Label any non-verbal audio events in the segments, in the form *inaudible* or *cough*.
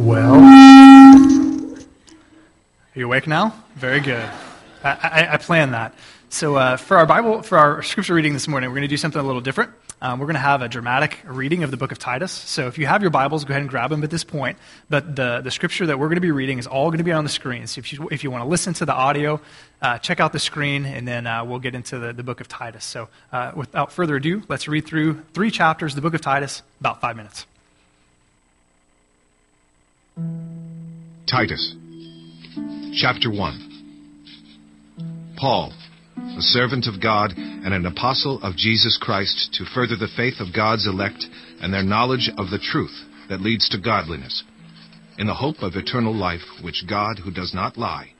Well, are you awake now? Very good. I, I, I planned that. So uh, for our Bible, for our scripture reading this morning, we're going to do something a little different. Um, we're going to have a dramatic reading of the book of Titus. So if you have your Bibles, go ahead and grab them at this point. But the, the scripture that we're going to be reading is all going to be on the screen. So if you, if you want to listen to the audio, uh, check out the screen, and then uh, we'll get into the, the book of Titus. So uh, without further ado, let's read through three chapters, of the book of Titus, about five minutes. Titus, chapter 1. Paul, a servant of God and an apostle of Jesus Christ, to further the faith of God's elect and their knowledge of the truth that leads to godliness, in the hope of eternal life, which God, who does not lie,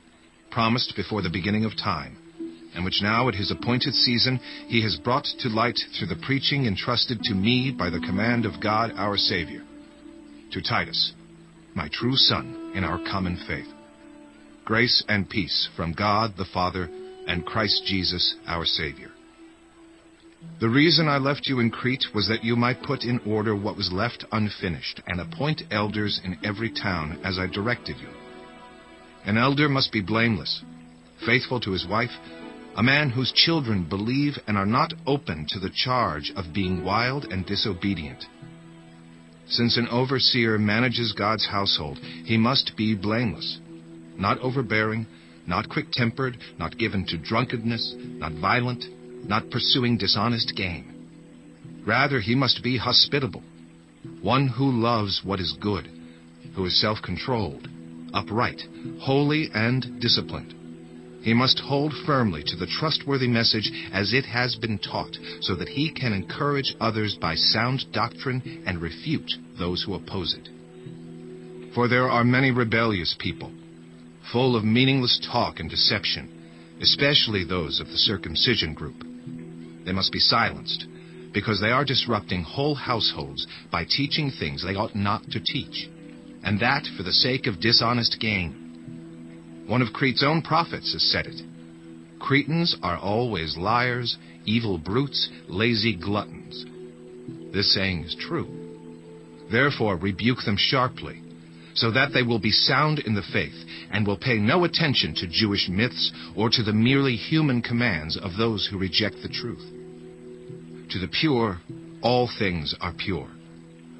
promised before the beginning of time, and which now at his appointed season he has brought to light through the preaching entrusted to me by the command of God our Savior. To Titus, my true son in our common faith. Grace and peace from God the Father and Christ Jesus our Savior. The reason I left you in Crete was that you might put in order what was left unfinished and appoint elders in every town as I directed you. An elder must be blameless, faithful to his wife, a man whose children believe and are not open to the charge of being wild and disobedient. Since an overseer manages God's household, he must be blameless, not overbearing, not quick tempered, not given to drunkenness, not violent, not pursuing dishonest gain. Rather, he must be hospitable, one who loves what is good, who is self controlled, upright, holy, and disciplined. He must hold firmly to the trustworthy message as it has been taught, so that he can encourage others by sound doctrine and refute those who oppose it. For there are many rebellious people, full of meaningless talk and deception, especially those of the circumcision group. They must be silenced, because they are disrupting whole households by teaching things they ought not to teach, and that for the sake of dishonest gain. One of Crete's own prophets has said it. Cretans are always liars, evil brutes, lazy gluttons. This saying is true. Therefore, rebuke them sharply, so that they will be sound in the faith and will pay no attention to Jewish myths or to the merely human commands of those who reject the truth. To the pure, all things are pure.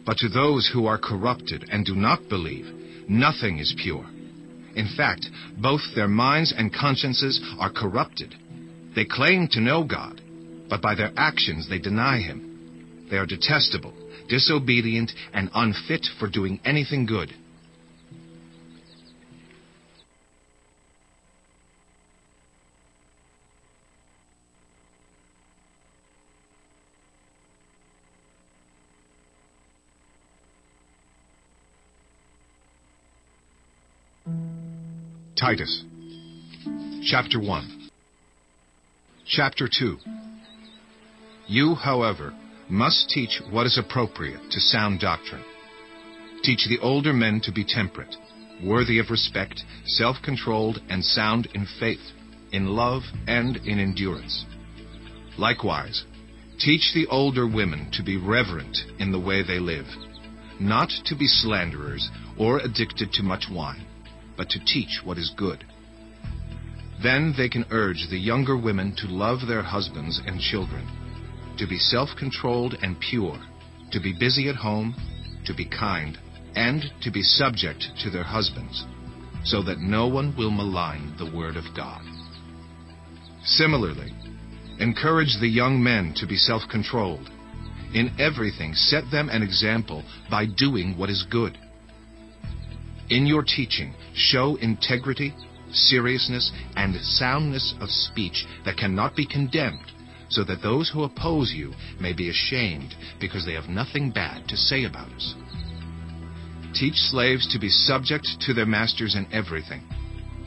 But to those who are corrupted and do not believe, nothing is pure. In fact, both their minds and consciences are corrupted. They claim to know God, but by their actions they deny Him. They are detestable, disobedient, and unfit for doing anything good. Titus, chapter 1. Chapter 2. You, however, must teach what is appropriate to sound doctrine. Teach the older men to be temperate, worthy of respect, self controlled, and sound in faith, in love, and in endurance. Likewise, teach the older women to be reverent in the way they live, not to be slanderers or addicted to much wine but to teach what is good. Then they can urge the younger women to love their husbands and children, to be self-controlled and pure, to be busy at home, to be kind, and to be subject to their husbands, so that no one will malign the word of God. Similarly, encourage the young men to be self-controlled. In everything, set them an example by doing what is good in your teaching, show integrity, seriousness, and soundness of speech that cannot be condemned, so that those who oppose you may be ashamed because they have nothing bad to say about us. Teach slaves to be subject to their masters in everything,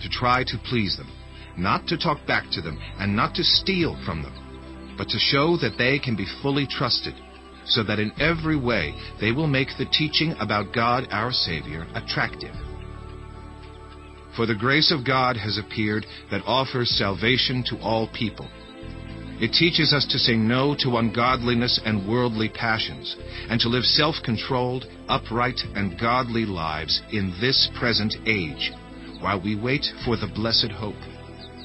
to try to please them, not to talk back to them, and not to steal from them, but to show that they can be fully trusted so that in every way they will make the teaching about God our Savior attractive. For the grace of God has appeared that offers salvation to all people, It teaches us to say no to ungodliness and worldly passions, and to live self controlled, upright, and godly lives in this present age, while we wait for the blessed hope,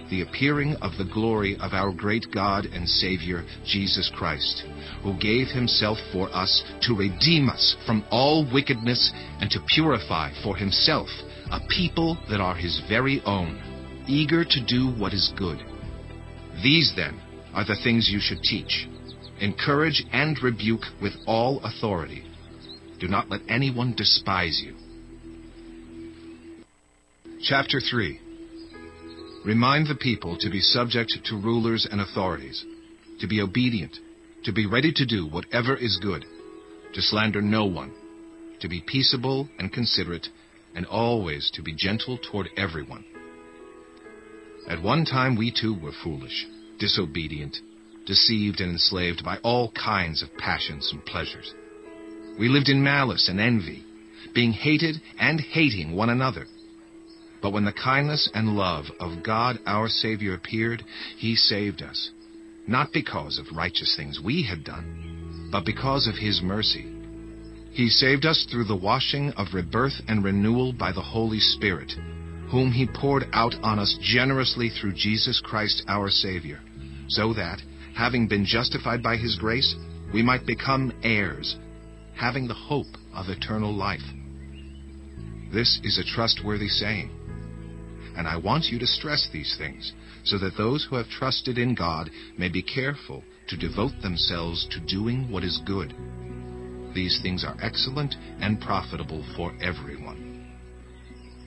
the appearing of the glory of our great God and Savior, Jesus Christ, who gave himself for us to redeem us from all wickedness and to purify for himself a people that are his very own, eager to do what is good. These, then, are the things you should teach. Encourage and rebuke with all authority. Do not let anyone despise you. Chapter 3 Remind the people to be subject to rulers and authorities, to be obedient, to be ready to do whatever is good, to slander no one, to be peaceable and considerate, and always to be gentle toward everyone. At one time we too were foolish disobedient, deceived and enslaved by all kinds of passions and pleasures. We lived in malice and envy, being hated and hating one another. But when the kindness and love of God our Savior appeared, He saved us, not because of righteous things we had done, but because of His mercy. He saved us through the washing of rebirth and renewal by the Holy Spirit, whom He poured out on us generously through Jesus Christ our Savior so that, having been justified by his grace, we might become heirs, having the hope of eternal life. This is a trustworthy saying. And I want you to stress these things, so that those who have trusted in God may be careful to devote themselves to doing what is good. These things are excellent and profitable for everyone.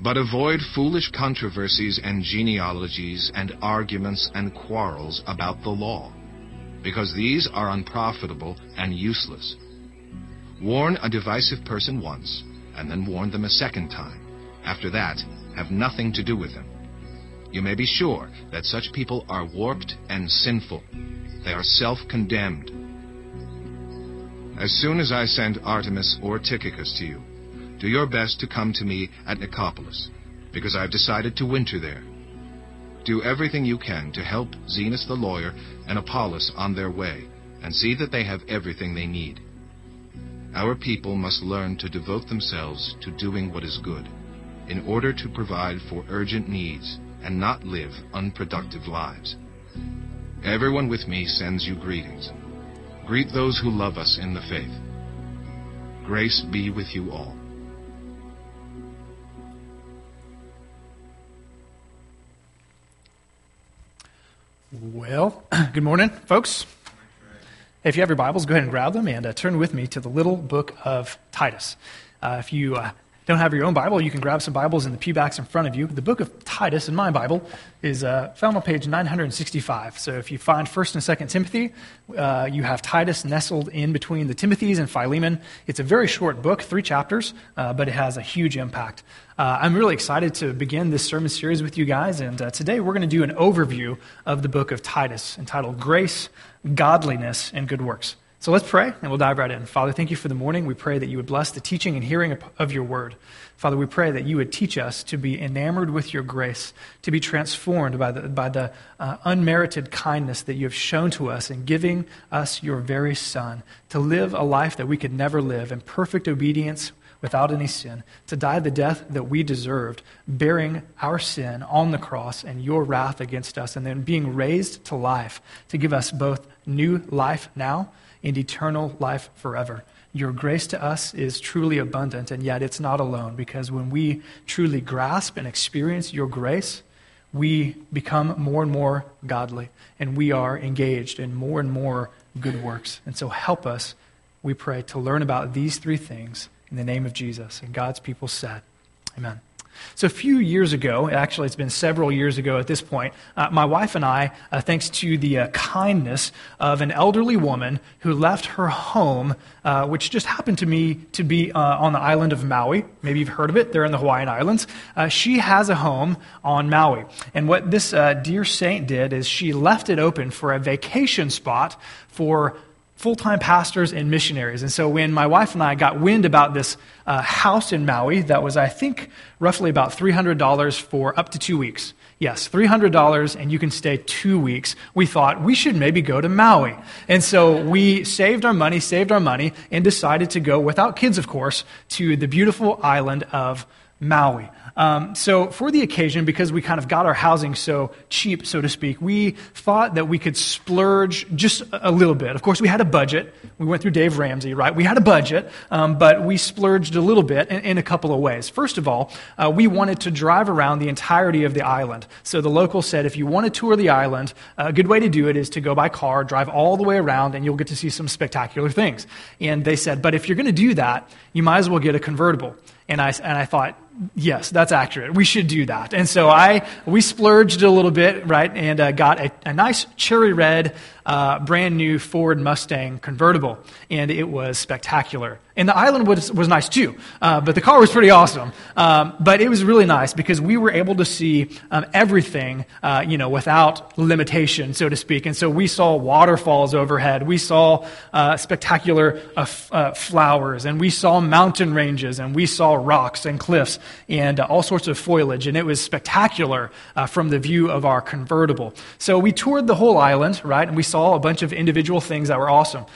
But avoid foolish controversies and genealogies and arguments and quarrels about the law, because these are unprofitable and useless. Warn a divisive person once, and then warn them a second time. After that, have nothing to do with them. You may be sure that such people are warped and sinful. They are self-condemned. As soon as I send Artemas or Tychicus to you, do your best to come to me at Nicopolis, because I've decided to winter there. Do everything you can to help Zenas the lawyer and Apollos on their way, and see that they have everything they need. Our people must learn to devote themselves to doing what is good, in order to provide for urgent needs and not live unproductive lives. Everyone with me sends you greetings. Greet those who love us in the faith. Grace be with you all. Well, *clears throat* good morning, folks. If you have your Bibles, go ahead and grab them and uh, turn with me to the little book of Titus. Uh, if you uh, don't have your own Bible, you can grab some Bibles in the pewbacks in front of you. The book of Titus in my Bible is uh, found on page 965. So if you find 1st and 2nd Timothy, uh, you have Titus nestled in between the Timothys and Philemon. It's a very short book, three chapters, uh, but it has a huge impact. Uh, I'm really excited to begin this sermon series with you guys, and uh, today we're going to do an overview of the book of Titus entitled Grace, Godliness, and Good Works. So let's pray, and we'll dive right in. Father, thank you for the morning. We pray that you would bless the teaching and hearing of your word. Father, we pray that you would teach us to be enamored with your grace, to be transformed by the, by the uh, unmerited kindness that you have shown to us in giving us your very Son, to live a life that we could never live in perfect obedience without any sin, to die the death that we deserved, bearing our sin on the cross and your wrath against us, and then being raised to life to give us both new life now and eternal life forever. Your grace to us is truly abundant, and yet it's not alone, because when we truly grasp and experience your grace, we become more and more godly, and we are engaged in more and more good works. And so help us, we pray, to learn about these three things in the name of Jesus. And God's people said, Amen. So, a few years ago, actually, it's been several years ago at this point, uh, my wife and I, uh, thanks to the uh, kindness of an elderly woman who left her home, uh, which just happened to me to be uh, on the island of Maui. Maybe you've heard of it, they're in the Hawaiian Islands. Uh, she has a home on Maui. And what this dear saint did is she left it open for a vacation spot for full time pastors and missionaries. And so when my wife and I got wind about this uh, house in Maui that was, I think, roughly about $300 for up to two weeks. Yes, $300 and you can stay two weeks. We thought we should maybe go to Maui. And so we saved our money, saved our money, and decided to go, without kids, of course, to the beautiful island of Maui. Um, so, for the occasion, because we kind of got our housing so cheap, so to speak, we thought that we could splurge just a little bit. Of course, we had a budget. We went through Dave Ramsey, right? We had a budget, um, but we splurged a little bit in, in, a couple of ways. First of all, uh, we wanted to drive around the entirety of the island. So, the local said if you want to tour the island, a good way to do it is to go by car, drive all the way around, and you'll get to see some spectacular things. And they said, but if you're going to do that, you might as well get a convertible. And I, and I thought, yes, that's accurate. We should do that. And so I, we splurged a little bit, right, and uh, got a, a, nice cherry red, uh, brand new Ford Mustang convertible. And it was spectacular. And the island was, was nice too, uh, but the car was pretty awesome. Um, but it was really nice because we were able to see um, everything, uh, you know, without limitation, so to speak. And so we saw waterfalls overhead. We saw uh, spectacular uh, uh, flowers, and we saw mountain ranges, and we saw rocks and cliffs, and uh, all sorts of foliage. And it was spectacular from the view of our convertible. So we toured the whole island, right, and we saw a bunch of individual things that were awesome.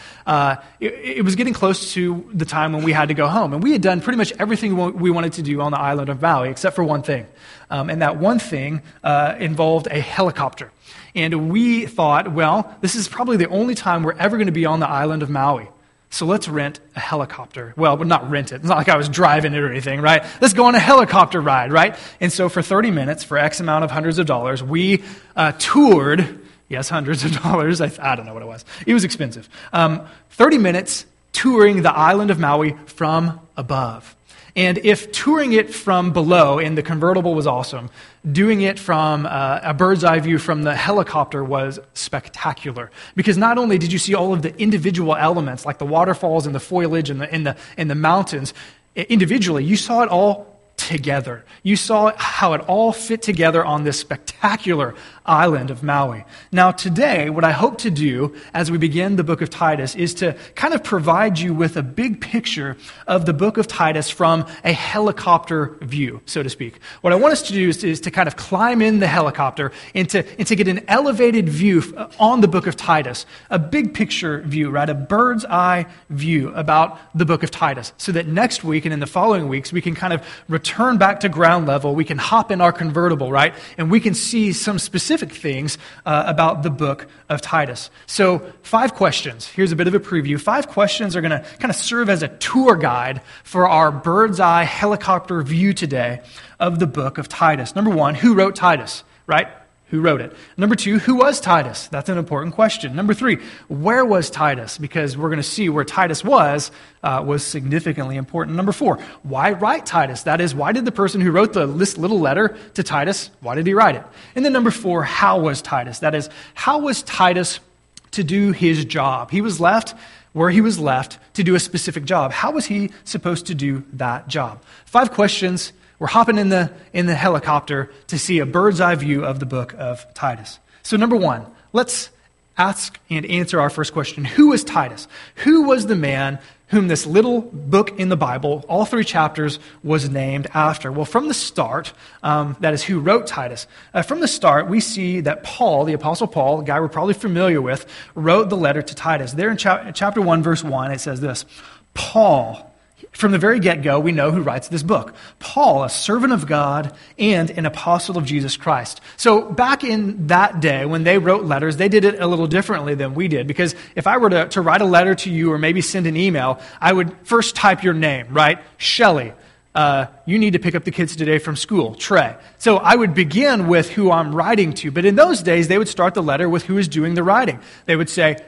It, it was getting close to the time when we had to go home. And we had done pretty much everything we wanted to do on the island of Maui, except for one thing. Um, and that one thing uh, involved a helicopter. And we thought, well, this is probably the only time we're ever going to be on the island of Maui. So let's rent a helicopter. Well, but not rent it. It's not like I was driving it or anything, right? Let's go on a helicopter ride, right? And so for 30 minutes, for X amount of hundreds of dollars, we uh, toured, yes, hundreds of dollars. I, I, don't know what it was. It was expensive. Um, 30 minutes touring the island of Maui from above. And if touring it from below in the convertible was awesome, doing it from uh, a bird's eye view from the helicopter was spectacular. Because not only did you see all of the individual elements, like the waterfalls and the foliage and the, and the, and the mountains, individually, you saw it all together. You saw how it all fit together on this spectacular island of Maui. Now, today, what I hope to do as we begin the book of Titus is to kind of provide you with a big picture of the book of Titus from a helicopter view, so to speak. What I want us to do is, is to kind of climb in the helicopter and to, and to get an elevated view uh, on the book of Titus, a big picture view, right? A bird's eye view about the book of Titus, so that next week and in the following weeks, we can kind of return back to ground level. We can hop in our convertible, right? And we can see some specific specific things uh, about the book of Titus. So, five questions. Here's a bit of a preview. Five questions are going to kind of serve as a tour guide for our bird's eye helicopter view today of the book of Titus. Number one, who wrote Titus, right? Who wrote it? Number two, who was Titus? That's an important question. Number three, where was Titus? Because we're going to see where Titus was, uh, was significantly important. Number four, why write Titus? That is, why did the person who wrote the little letter to Titus, why did he write it? And then number four, how was Titus? That is, how was Titus to do his job? He was left where he was left to do a specific job. How was he supposed to do that job? Five questions we're hopping in the, in the helicopter to see a bird's eye view of the book of Titus. So, number one, let's ask and answer our first question Who was Titus? Who was the man whom this little book in the Bible, all three chapters, was named after? Well, from the start, um, that is who wrote Titus. Uh, from the start, we see that Paul, the Apostle Paul, a guy we're probably familiar with, wrote the letter to Titus. There in cha- chapter 1, verse 1, it says this Paul from the very get go, we know who writes this book Paul, a servant of God and an apostle of Jesus Christ. So, back in that day, when they wrote letters, they did it a little differently than we did. Because if I were to, to write a letter to you or maybe send an email, I would first type your name, right? Shelley. Uh, you need to pick up the kids today from school, Trey. So I would begin with who I'm writing to. But in those days, they would start the letter with who is doing the writing. They would say,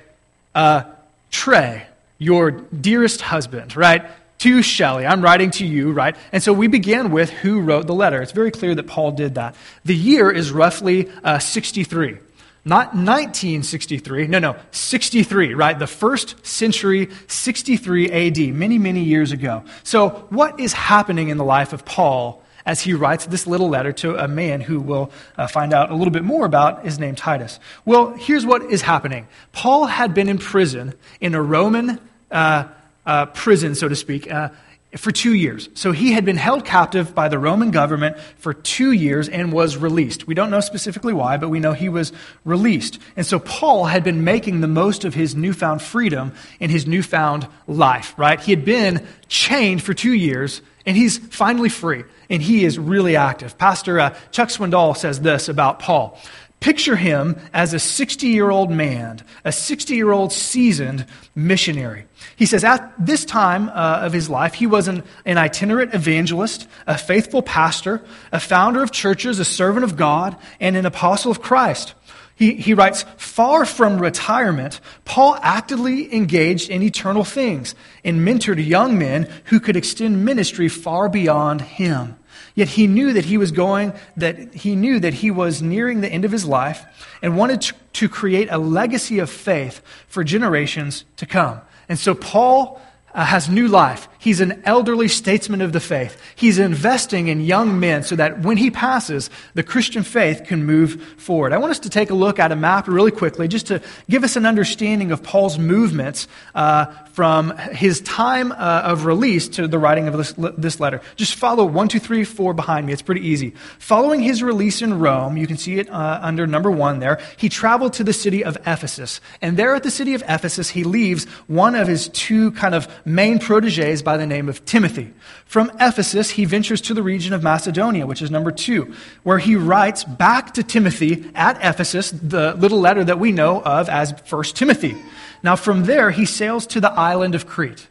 uh, Trey, your dearest husband, right? To Shelley. I'm writing to you, right? And so we began with who wrote the letter. It's very clear that Paul did that. The year is roughly uh, 63. Not 1963, no, no, 63, right? The first century, 63 AD, many, many years ago. So, what is happening in the life of Paul as he writes this little letter to a man who we'll uh, find out a little bit more about is named Titus? Well, here's what is happening Paul had been in prison in a Roman uh, uh, prison, so to speak, uh, for two years. So he had been held captive by the Roman government for two years and was released. We don't know specifically why, but we know he was released. And so Paul had been making the most of his newfound freedom in his newfound life, right? He had been chained for two years and he's finally free and he is really active. Pastor uh, Chuck Swindoll says this about Paul. Picture him as a 60 year old man, a 60 year old seasoned missionary. He says at this time uh, of his life, he was an, an itinerant evangelist, a faithful pastor, a founder of churches, a servant of God, and an apostle of Christ. He, he writes, far from retirement, Paul actively engaged in eternal things and mentored young men who could extend ministry far beyond him. Yet he knew that he was going, that he knew that he was nearing the end of his life and wanted to, to create a legacy of faith for generations to come. And so Paul uh, has new life. He's an elderly statesman of the faith. He's investing in young men so that when he passes, the Christian faith can move forward. I want us to take a look at a map really quickly just to give us an understanding of Paul's movements uh, from his time uh, of release to the writing of this, this letter. Just follow one, two, three, four behind me. It's pretty easy. Following his release in Rome, you can see it uh, under number one there, he traveled to the city of Ephesus. And there at the city of Ephesus, he leaves one of his two kind of main proteges by the name of Timothy. From Ephesus, he ventures to the region of Macedonia, which is number two, where he writes back to Timothy at Ephesus the little letter that we know of as 1 Timothy. Now, from there, he sails to the island of Crete.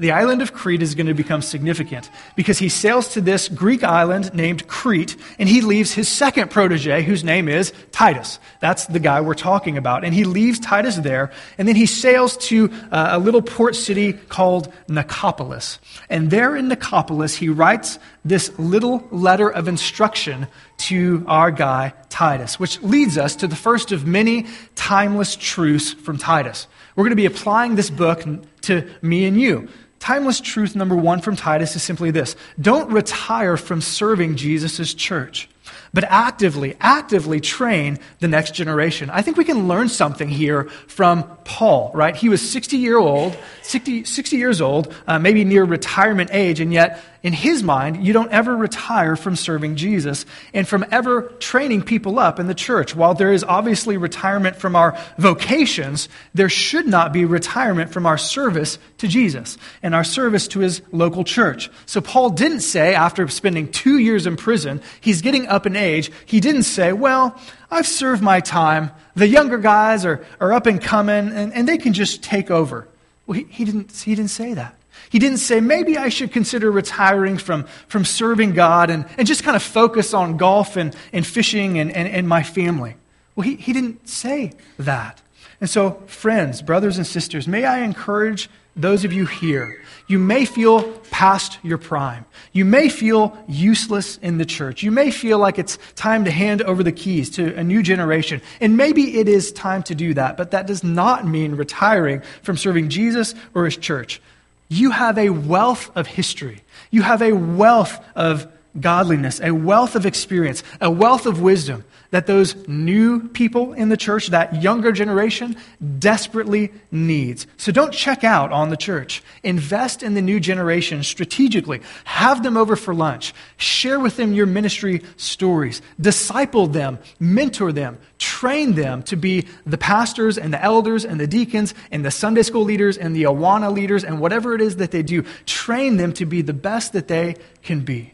The island of Crete is going to become significant because he sails to this Greek island named Crete and he leaves his second protege, whose name is Titus. That's the guy we're talking about. And he leaves Titus there and then he sails to uh, a little port city called Nicopolis. And there in Nicopolis, he writes this little letter of instruction to our guy Titus, which leads us to the first of many timeless truths from Titus. We're going to be applying this book to me and you. Timeless truth number one from Titus is simply this don't retire from serving Jesus' church but actively, actively train the next generation. I think we can learn something here from Paul, right? He was 60 year old, 60, 60 years old, uh, maybe near retirement age, and yet in his mind, you don't ever retire from serving Jesus and from ever training people up in the church. While there is obviously retirement from our vocations, there should not be retirement from our service to Jesus and our service to his local church. So Paul didn't say, after spending two years in prison, he's getting up in age, he didn't say, well, I've served my time. The younger guys are, are up and coming, and, and they can just take over. Well, he, he, didn't, he didn't say that. He didn't say, maybe I should consider retiring from, from serving God and, and just kind of focus on golf and, and fishing and, and, and my family. Well, he, he didn't say that. And so, friends, brothers and sisters, may I encourage those of you here you may feel past your prime. You may feel useless in the church. You may feel like it's time to hand over the keys to a new generation. And maybe it is time to do that, but that does not mean retiring from serving Jesus or his church. You have a wealth of history. You have a wealth of godliness, a wealth of experience, a wealth of wisdom that those new people in the church, that younger generation, desperately needs. So don't check out on the church. Invest in the new generation strategically. Have them over for lunch. Share with them your ministry stories. Disciple them. Mentor them. Train them to be the pastors and the elders and the deacons and the Sunday school leaders and the Awana leaders and whatever it is that they do. Train them to be the best that they can be.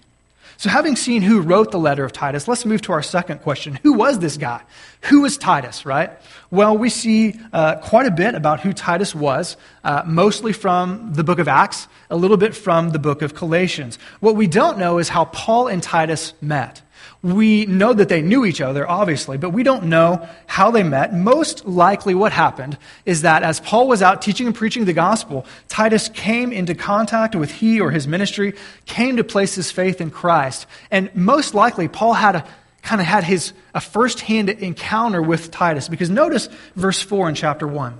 So, having seen who wrote the letter of Titus, let's move to our second question. Who was this guy? Who was Titus, right? Well, we see uh, quite a bit about who Titus was, uh, mostly from the book of Acts, a little bit from the book of Galatians. What we don't know is how Paul and Titus met. We know that they knew each other, obviously, but we don't know how they met. Most likely, what happened is that as Paul was out teaching and preaching the gospel, Titus came into contact with he or his ministry, came to place his faith in Christ. And most likely, Paul had a kind of had his a first-hand encounter with Titus because notice verse 4 in chapter 1.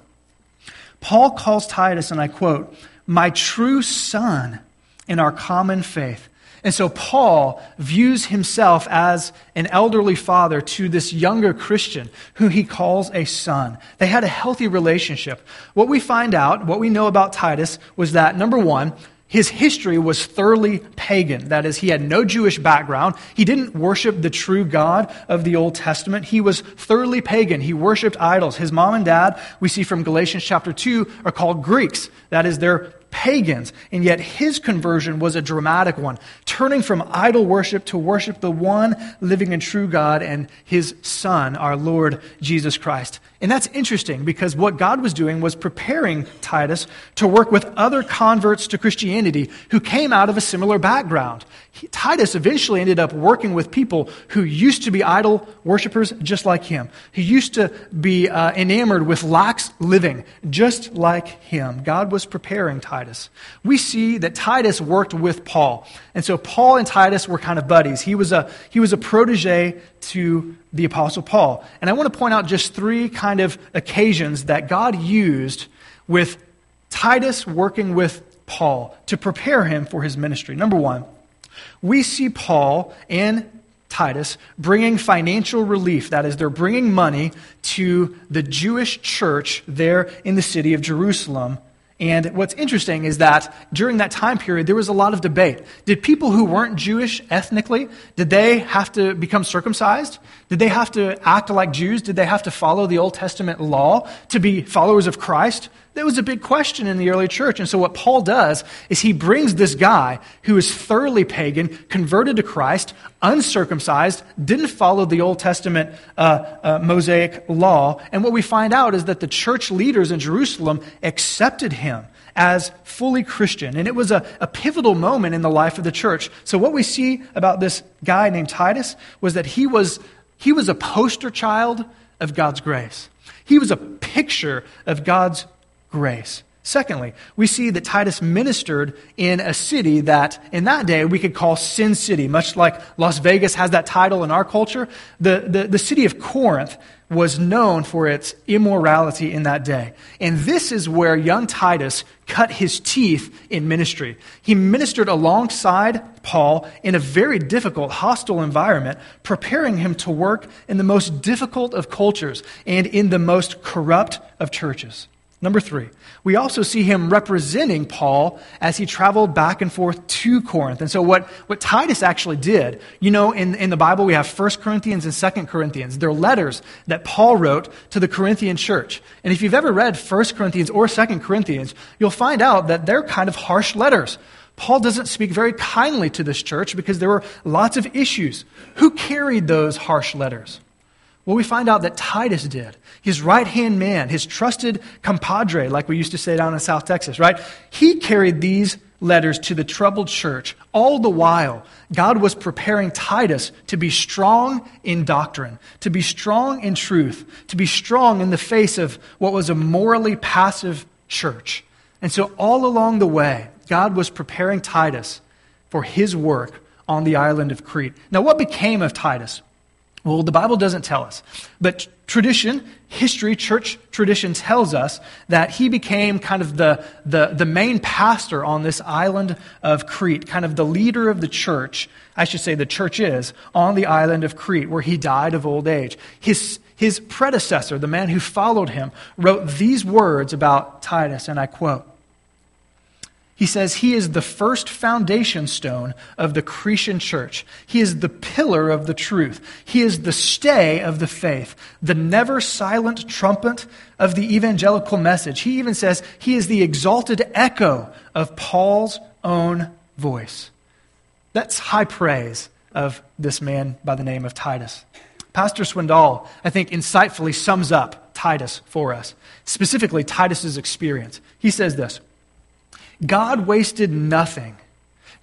Paul calls Titus, and I quote, my true son in our common faith. And so Paul views himself as an elderly father to this younger Christian who he calls a son. They had a healthy relationship. What we find out, what we know about Titus, was that number one, his history was thoroughly pagan. That is, he had no Jewish background. He didn't worship the true God of the Old Testament. He was thoroughly pagan. He worshiped idols. His mom and dad, we see from Galatians chapter 2, are called Greeks. That is, they're pagans. And yet his conversion was a dramatic one, turning from idol worship to worship the one living and true God and his Son, our Lord Jesus Christ. And that's interesting because what God was doing was preparing Titus to work with other converts to Christianity who came out of a similar background. He, Titus eventually ended up working with people who used to be idol worshippers just like him, who used to be uh, enamored with lax living just like him. God was preparing Titus. We see that Titus worked with Paul. And so Paul and Titus were kind of buddies. He was a, he was a protege to the Apostle Paul. And I want to point out just three kind of occasions that God used with Titus working with Paul to prepare him for his ministry. Number one, we see Paul and Titus bringing financial relief. That is, they're bringing money to the Jewish church there in the city of Jerusalem and what's interesting is that during that time period, there was a lot of debate. Did people who weren't Jewish ethnically, did they have to become circumcised? Did they have to act like Jews? Did they have to follow the Old Testament law to be followers of Christ? That was a big question in the early church. And so what Paul does is he brings this guy who is thoroughly pagan, converted to Christ, uncircumcised, didn't follow the Old Testament uh, uh, Mosaic law. And what we find out is that the church leaders in Jerusalem accepted him as fully Christian. And it was a, a pivotal moment in the life of the church. So what we see about this guy named Titus was that he was, he was a poster child of God's grace. He was a picture of God's grace. Secondly, we see that Titus ministered in a city that in that day we could call Sin City, much like Las Vegas has that title in our culture. The, the, the city of Corinth was known for its immorality in that day. And this is where young Titus cut his teeth in ministry. He ministered alongside Paul in a very difficult, hostile environment, preparing him to work in the most difficult of cultures and in the most corrupt of churches. Number three, we also see him representing Paul as he traveled back and forth to Corinth. And so, what, what Titus actually did, you know, in, in the Bible, we have 1 Corinthians and 2 Corinthians. They're letters that Paul wrote to the Corinthian church. And if you've ever read 1 Corinthians or 2 Corinthians, you'll find out that they're kind of harsh letters. Paul doesn't speak very kindly to this church because there were lots of issues. Who carried those harsh letters? Well, we find out that Titus did. His right hand man, his trusted compadre, like we used to say down in South Texas, right? He carried these letters to the troubled church. All the while, God was preparing Titus to be strong in doctrine, to be strong in truth, to be strong in the face of what was a morally passive church. And so, all along the way, God was preparing Titus for his work on the island of Crete. Now, what became of Titus? Well, the Bible doesn't tell us. But tradition, history, church tradition tells us that he became kind of the, the, the main pastor on this island of Crete, kind of the leader of the church. I should say the church is on the island of Crete, where he died of old age. His, his predecessor, the man who followed him, wrote these words about Titus, and I quote he says he is the first foundation stone of the Cretan church. He is the pillar of the truth. He is the stay of the faith, the never silent trumpet of the evangelical message. He even says he is the exalted echo of Paul's own voice. That's high praise of this man by the name of Titus. Pastor Swindoll, I think, insightfully sums up Titus for us, specifically Titus's experience. He says this. God wasted nothing.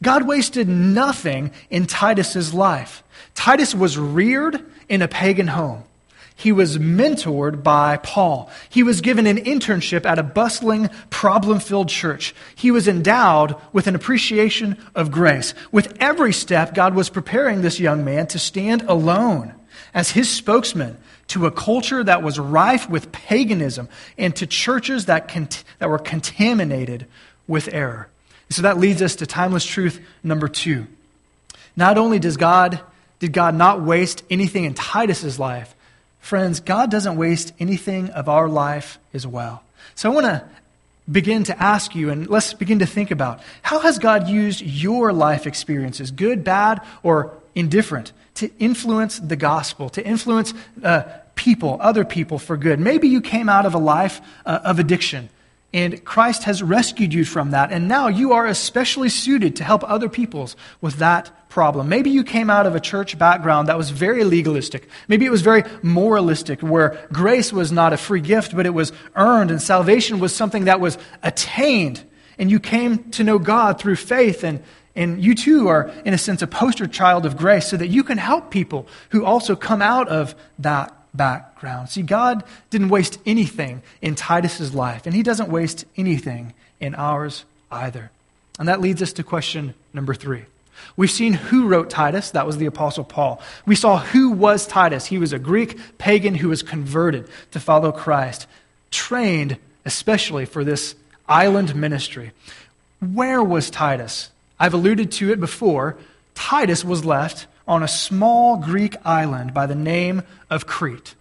God wasted nothing in Titus's life. Titus was reared in a pagan home. He was mentored by Paul. He was given an internship at a bustling, problem filled church. He was endowed with an appreciation of grace. With every step, God was preparing this young man to stand alone as his spokesman to a culture that was rife with paganism and to churches that, cont- that were contaminated with error. So that leads us to timeless truth number two. Not only does God, did God not waste anything in Titus's life, friends, God doesn't waste anything of our life as well. So I want to begin to ask you and let's begin to think about how has God used your life experiences, good, bad, or indifferent, to influence the gospel, to influence uh, people, other people for good? Maybe you came out of a life uh, of addiction. And Christ has rescued you from that. And now you are especially suited to help other peoples with that problem. Maybe you came out of a church background that was very legalistic. Maybe it was very moralistic, where grace was not a free gift, but it was earned, and salvation was something that was attained. And you came to know God through faith, and, and you too are, in a sense, a poster child of grace, so that you can help people who also come out of that background. See, God didn't waste anything in Titus's life, and He doesn't waste anything in ours either. And that leads us to question number three. We've seen who wrote Titus. That was the Apostle Paul. We saw who was Titus. He was a Greek pagan who was converted to follow Christ, trained especially for this island ministry. Where was Titus? I've alluded to it before. Titus was left on a small Greek island by the name of Crete.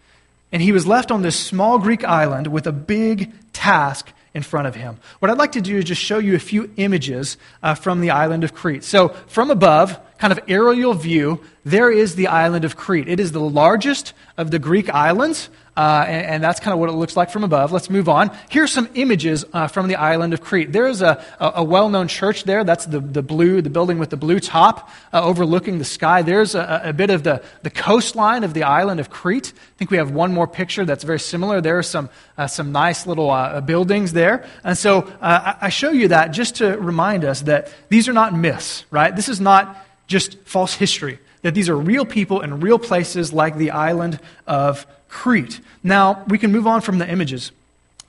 And he was left on this small Greek island with a big task in front of him. What I'd like to do is just show you a few images uh, from the island of Crete. So, from above, kind of aerial view, there is the island of Crete. It is the largest of the Greek islands. Uh, and, and, that's kind of what it looks like from above. Let's move on. Here's some images uh, from the island of Crete. There's a, a, a well known church there. That's the, the blue, the building with the blue top uh, overlooking the sky. There's a, a, bit of the, the coastline of the island of Crete. I think we have one more picture that's very similar. There are some, uh, some nice little uh, buildings there. And so uh, I show you that just to remind us that these are not myths, right? This is not just false history, that these are real people in real places like the island of Crete. Now, we can move on from the images.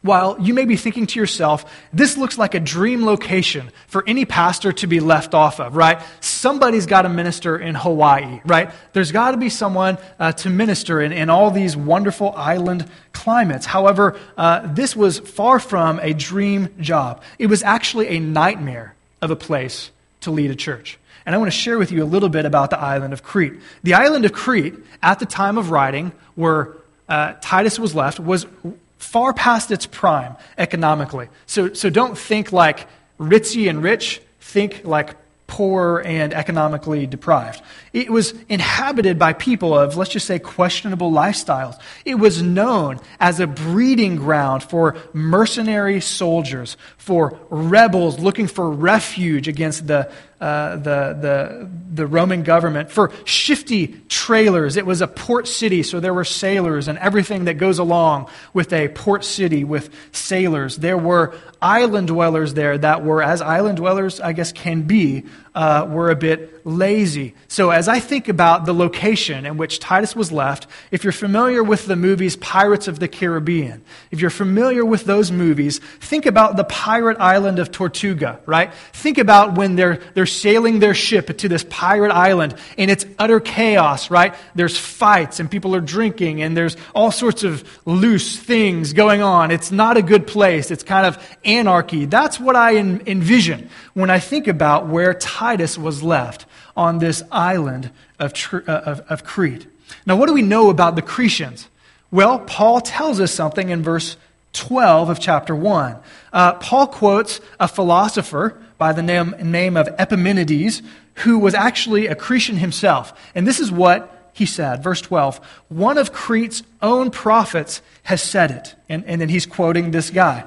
While you may be thinking to yourself, this looks like a dream location for any pastor to be left off of, right? Somebody's got to minister in Hawaii, right? There's got to be someone uh, to minister in, in all these wonderful island climates. However, uh, this was far from a dream job. It was actually a nightmare of a place to lead a church. And I want to share with you a little bit about the island of Crete. The island of Crete, at the time of writing, where uh, Titus was left, was far past its prime economically. So, so don't think like ritzy and rich, think like poor and economically deprived. It was inhabited by people of, let's just say, questionable lifestyles. It was known as a breeding ground for mercenary soldiers, for rebels looking for refuge against the, uh, the, the, the Roman government, for shifty trailers. It was a port city, so there were sailors and everything that goes along with a port city with sailors. There were island dwellers there that were, as island dwellers, I guess, can be, uh, were a bit lazy. So, as I think about the location in which Titus was left, if you're familiar with the movies Pirates of the Caribbean, if you're familiar with those movies, think about the pirate island of Tortuga, right? Think about when they're, they're sailing their ship to this pirate island and it's utter chaos, right? There's fights and people are drinking and there's all sorts of loose things going on. It's not a good place. It's kind of anarchy. That's what I envision when I think about where Titus was left on this island of, uh, of, of Crete. Now, what do we know about the Cretians? Well, Paul tells us something in verse 12 of chapter 1. Uh, Paul quotes a philosopher by the name, name of Epimenides, who was actually a Cretan himself. And this is what he said, verse 12. One of Crete's own prophets has said it. And, and then he's quoting this guy.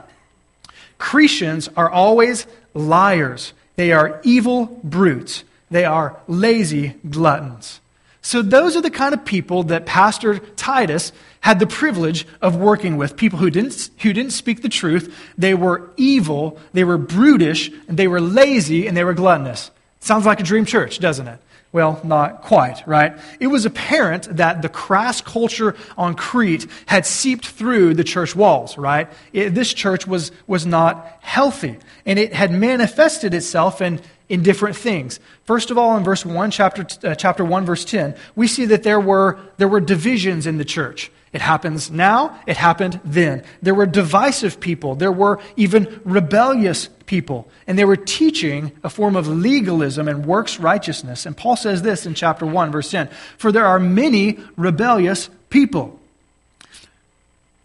Cretans are always liars. They are evil brutes. They are lazy gluttons. So, those are the kind of people that Pastor Titus had the privilege of working with. People who didn't, who didn't speak the truth. They were evil, they were brutish, and they were lazy, and they were gluttonous. Sounds like a dream church, doesn't it? Well, not quite, right? It was apparent that the crass culture on Crete had seeped through the church walls, right? It, this church was, was not healthy, and it had manifested itself in, in different things. First of all, in verse 1, chapter, uh, chapter 1, verse 10, we see that there were, there were divisions in the church. It happens now, it happened then. There were divisive people, there were even rebellious people, and they were teaching a form of legalism and works righteousness. And Paul says this in chapter 1, verse 10 For there are many rebellious people,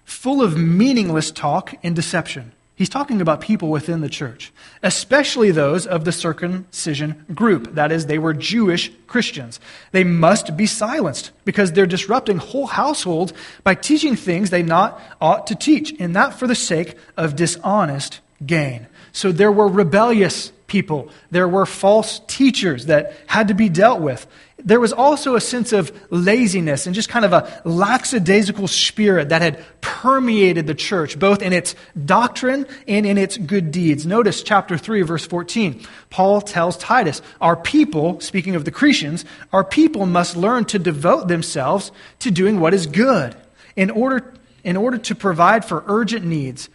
full of meaningless talk and deception. He's talking about people within the church, especially those of the circumcision group. That is, they were Jewish Christians. They must be silenced because they're disrupting whole households by teaching things they not ought to teach, and that for the sake of dishonest gain. So there were rebellious people. There were false teachers that had to be dealt with. There was also a sense of laziness and just kind of a lackadaisical spirit that had permeated the church, both in its doctrine and in its good deeds. Notice chapter 3, verse 14. Paul tells Titus, Our people, speaking of the Cretans, our people must learn to devote themselves to doing what is good in order, in order to provide for urgent needs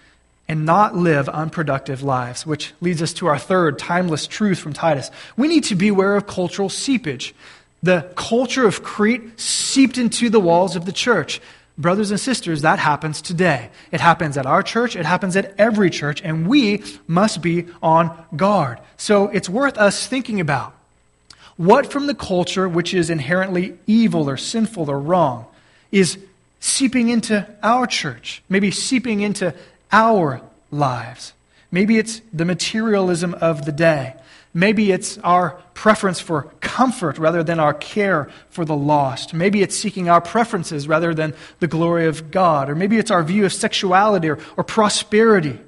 and not live unproductive lives, which leads us to our third timeless truth from Titus. We need to beware of cultural seepage. The culture of Crete seeped into the walls of the church. Brothers and sisters, that happens today. It happens at our church, it happens at every church, and we must be on guard. So it's worth us thinking about what from the culture, which is inherently evil or sinful or wrong, is seeping into our church, maybe seeping into our lives. Maybe it's the materialism of the day. Maybe it's our preference for comfort rather than our care for the lost. Maybe it's seeking our preferences rather than the glory of God. Or maybe it's our view of sexuality or, or prosperity.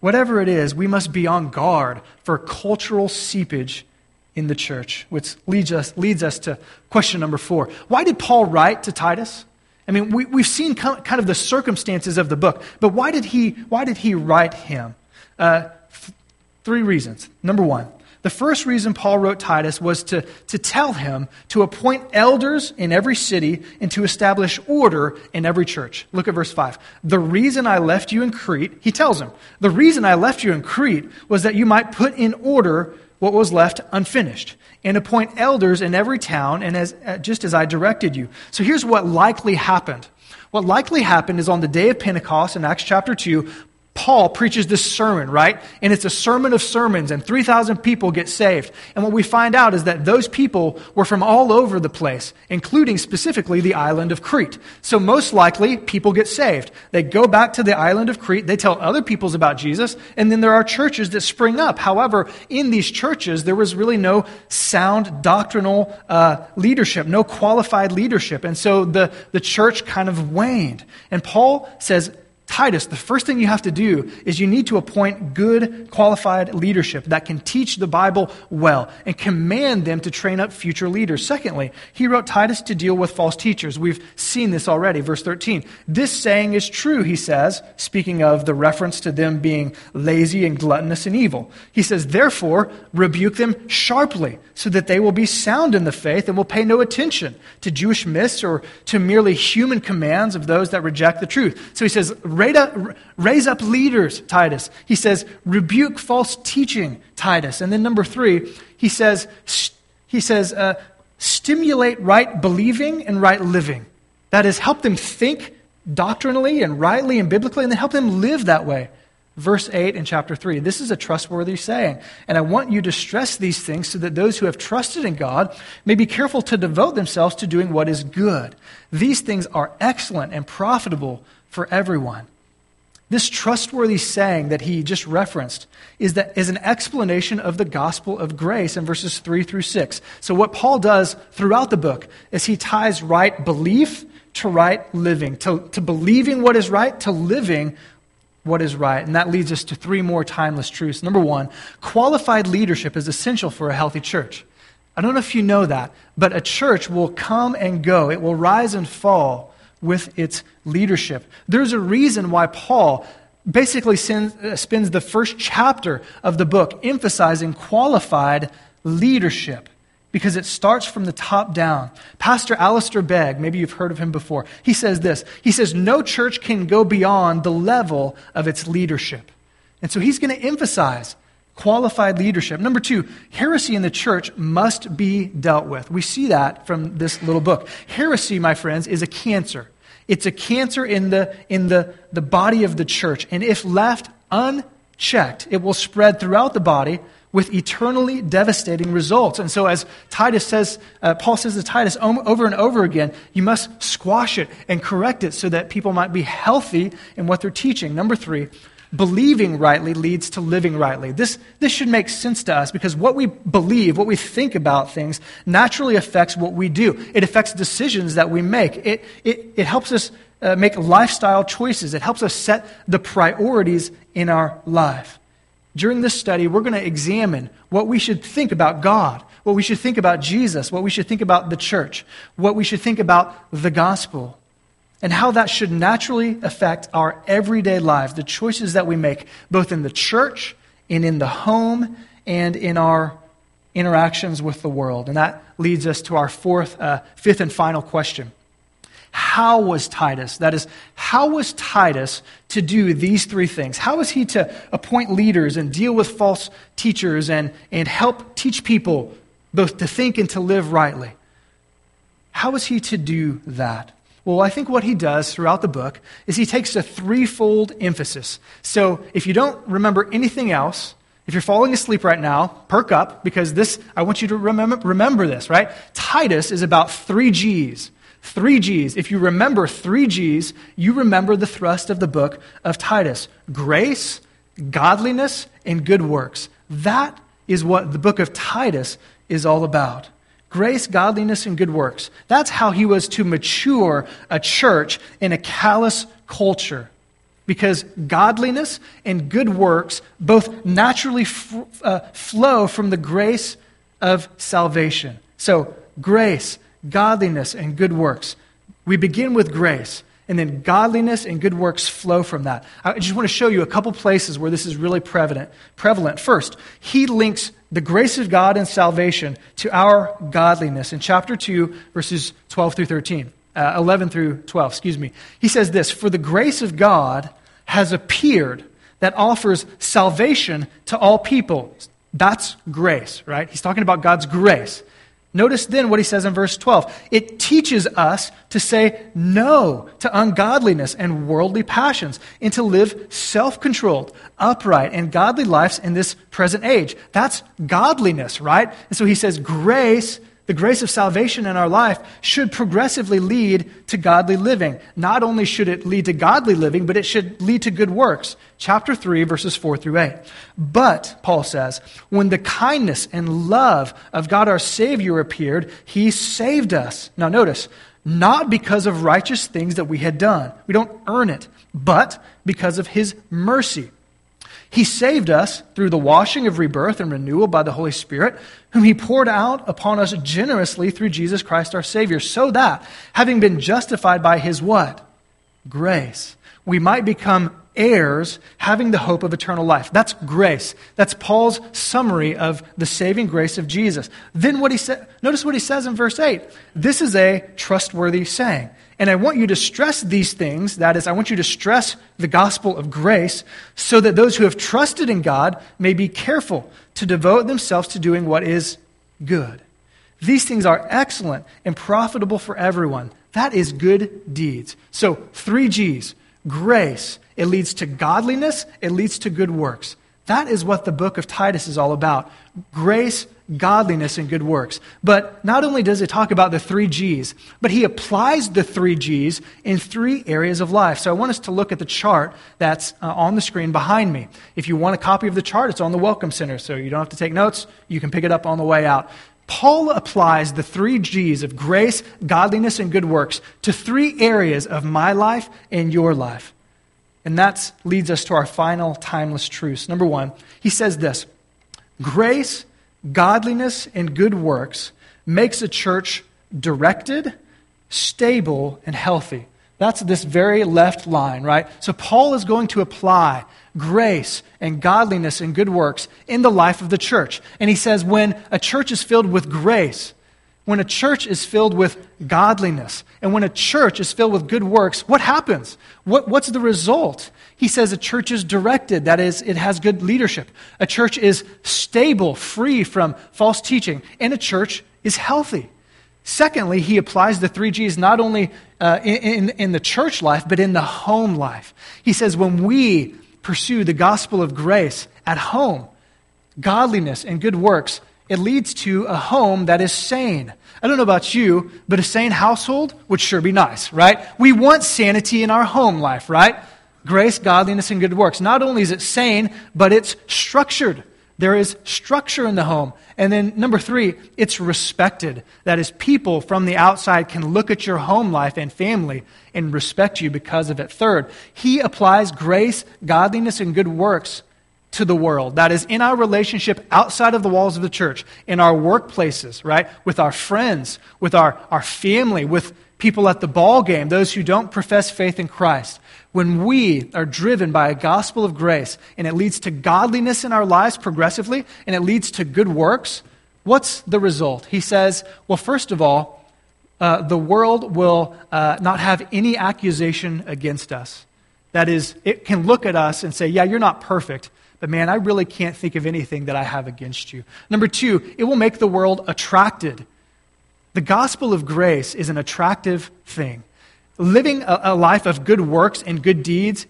Whatever it is, we must be on guard for cultural seepage in the church, which leads us, leads us to question number four. Why did Paul write to Titus? I mean, we, we've seen kind of the circumstances of the book, but why did he, why did he write him? Uh, th- three reasons. Number one, the first reason Paul wrote Titus was to, to tell him to appoint elders in every city and to establish order in every church. Look at verse 5. The reason I left you in Crete, he tells him, the reason I left you in Crete was that you might put in order what was left unfinished and appoint elders in every town and as, uh, just as I directed you. So here's what likely happened. What likely happened is on the day of Pentecost in Acts chapter 2, Paul preaches this sermon, right? And it's a sermon of sermons, and 3,000 people get saved. And what we find out is that those people were from all over the place, including specifically the island of Crete. So, most likely, people get saved. They go back to the island of Crete, they tell other peoples about Jesus, and then there are churches that spring up. However, in these churches, there was really no sound doctrinal uh, leadership, no qualified leadership. And so the, the church kind of waned. And Paul says, Titus, the first thing you have to do is you need to appoint good, qualified leadership that can teach the Bible well and command them to train up future leaders. Secondly, he wrote Titus to deal with false teachers. We've seen this already. Verse 13. This saying is true, he says, speaking of the reference to them being lazy and gluttonous and evil. He says, therefore, rebuke them sharply so that they will be sound in the faith and will pay no attention to Jewish myths or to merely human commands of those that reject the truth. So he says, raise up leaders, Titus. He says, rebuke false teaching, Titus. And then number three, he says, he says, uh, stimulate right believing and right living. That is, help them think doctrinally and rightly and biblically, and then help them live that way. Verse 8 in chapter 3. This is a trustworthy saying. And I want you to stress these things so that those who have trusted in God may be careful to devote themselves to doing what is good. These things are excellent and profitable for everyone. This trustworthy saying that he just referenced is, that, is an explanation of the gospel of grace in verses 3 through 6. So, what Paul does throughout the book is he ties right belief to right living, to, to believing what is right, to living what is right. And that leads us to three more timeless truths. Number one, qualified leadership is essential for a healthy church. I don't know if you know that, but a church will come and go, it will rise and fall with its leadership. There's a reason why Paul basically uh, spends the first chapter of the book emphasizing qualified leadership because it starts from the top down. Pastor Alistair Begg, maybe you've heard of him before, he says this. He says, No church can go beyond the level of its leadership. And so he's going to emphasize qualified leadership. Number two, heresy in the church must be dealt with. We see that from this little book. Heresy, my friends, is a cancer. It's a cancer in the, in the, the body of the church. And if left unchecked, it will spread throughout the body with eternally devastating results. And so, as Titus says, uh, Paul says to Titus over and over again, you must squash it and correct it so that people might be healthy in what they're teaching. Number three, Believing rightly leads to living rightly. This, this should make sense to us because what we believe, what we think about things, naturally affects what we do. It affects decisions that we make. It, it, it helps us uh, make lifestyle choices. It helps us set the priorities in our life. During this study, we're going to examine what we should think about God, what we should think about Jesus, what we should think about the church, what we should think about the gospel and how that should naturally affect our everyday lives, the choices that we make, both in the church and in the home and in our interactions with the world. And that leads us to our fourth, uh, fifth, and final question. How was Titus? That is, how was Titus to do these three things? How was he to appoint leaders and deal with false teachers and, and help teach people both to think and to live rightly? How was he to do that? Well, I think what he does throughout the book is he takes a threefold emphasis. So if you don't remember anything else, if you're falling asleep right now, perk up because this, I want you to remember, remember this, right? Titus is about three G's. Three G's. If you remember three G's, you remember the thrust of the book of Titus grace, godliness, and good works. That is what the book of Titus is all about grace, godliness, and good works. That's how he was to mature a church in a callous culture. Because godliness and good works both naturally f- uh, flow from the grace of salvation. So, grace, godliness, and good works. We begin with grace, and then godliness and good works flow from that. I just want to show you a couple places where this is really prevalent. Prevalent. First, he links the grace of God and salvation to our godliness in chapter 2, verses 12 through 13, uh, 11 through 12, excuse me. He says this For the grace of God has appeared that offers salvation to all people. That's grace, right? He's talking about God's grace. Notice then what he says in verse 12. It teaches us to say no to ungodliness and worldly passions and to live self controlled, upright, and godly lives in this present age. That's godliness, right? And so he says grace the grace of salvation in our life should progressively lead to godly living. Not only should it lead to godly living, but it should lead to good works. Chapter 3, verses 4 through 8. But, Paul says, when the kindness and love of God our Savior appeared, he saved us. Now, notice, not because of righteous things that we had done. We don't earn it, but because of his mercy he saved us through the washing of rebirth and renewal by the Holy Spirit, whom He poured out upon us generously through Jesus Christ our Savior, so that, having been justified by His what? Grace, we might become heirs, having the hope of eternal life. That's grace. That's Paul's summary of the saving grace of Jesus. Then what he said, notice what he says in verse 8. This is a trustworthy saying. And I want you to stress these things. That is, I want you to stress the gospel of grace so that those who have trusted in God may be careful to devote themselves to doing what is good. These things are excellent and profitable for everyone. That is good deeds. So, three G's grace. It leads to godliness, it leads to good works. That is what the book of Titus is all about grace, godliness, and good works. But not only does it talk about the three G's, but he applies the three G's in three areas of life. So I want us to look at the chart that's uh, on the screen behind me. If you want a copy of the chart, it's on the Welcome Center, so you don't have to take notes. You can pick it up on the way out. Paul applies the three G's of grace, godliness, and good works to three areas of my life and your life. And that leads us to our final timeless truths. Number one, he says this Grace, godliness, and good works makes a church directed, stable, and healthy. That's this very left line, right? So Paul is going to apply grace and godliness and good works in the life of the church. And he says when a church is filled with grace, when a church is filled with godliness, and when a church is filled with good works, what happens? What, what's the result? He says a church is directed, that is, it has good leadership. A church is stable, free from false teaching, and a church is healthy. Secondly, he applies the three G's not only uh, in, in, in the church life, but in the home life. He says when we pursue the gospel of grace at home, godliness and good works, it leads to a home that is sane. I don't know about you, but a sane household would sure be nice, right? We want sanity in our home life, right? grace, godliness, and good works. Not only is it sane, but it's structured. There is structure in the home. And then, number three, it's respected. That is, people from the outside can look at your home life and family and respect you because of it. Third, he applies grace, godliness, and good works to the world. That is, in our relationship outside of the walls of the church, in our workplaces, right? With our friends, with our, our family, with people at the ball game, those who don't profess faith in Christ. When we are driven by a gospel of grace and it leads to godliness in our lives progressively and it leads to good works, what's the result? He says, well, first of all, uh, the world will uh, not have any accusation against us. That is, it can look at us and say, yeah, you're not perfect, but man, I really can't think of anything that I have against you. Number two, it will make the world attracted. The gospel of grace is an attractive thing living a, a life of good works and good deeds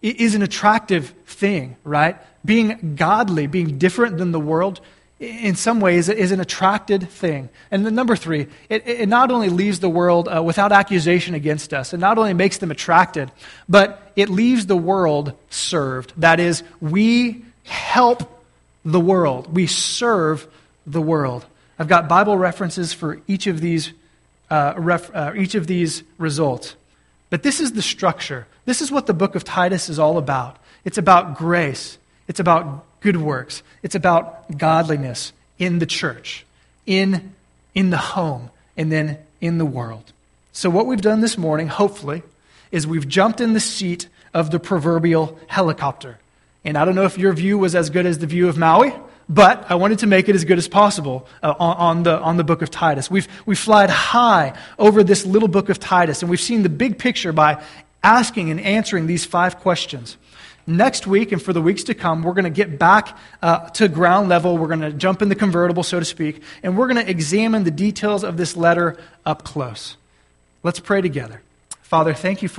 is an attractive thing, right? Being godly, being different than the world, in some ways, is an attracted thing. And then number three, it, it not only leaves the world uh, without accusation against us, it not only makes them attracted, but it leaves the world served. That is, we help the world, we serve the world. I've got Bible references for each of these uh, ref, uh, each of these results. But this is the structure. This is what the book of Titus is all about. It's about grace, it's about good works, it's about godliness in the church, in, in the home, and then in the world. So, what we've done this morning, hopefully, is we've jumped in the seat of the proverbial helicopter. And I don't know if your view was as good as the view of Maui, but I wanted to make it as good as possible uh, on, on, the, on the book of Titus. We've, we've flied high over this little book of Titus, and we've seen the big picture by asking and answering these five questions. Next week, and for the weeks to come, we're going to get back uh, to ground level. We're going to jump in the convertible, so to speak, and we're going to examine the details of this letter up close. Let's pray together. Father, thank you for.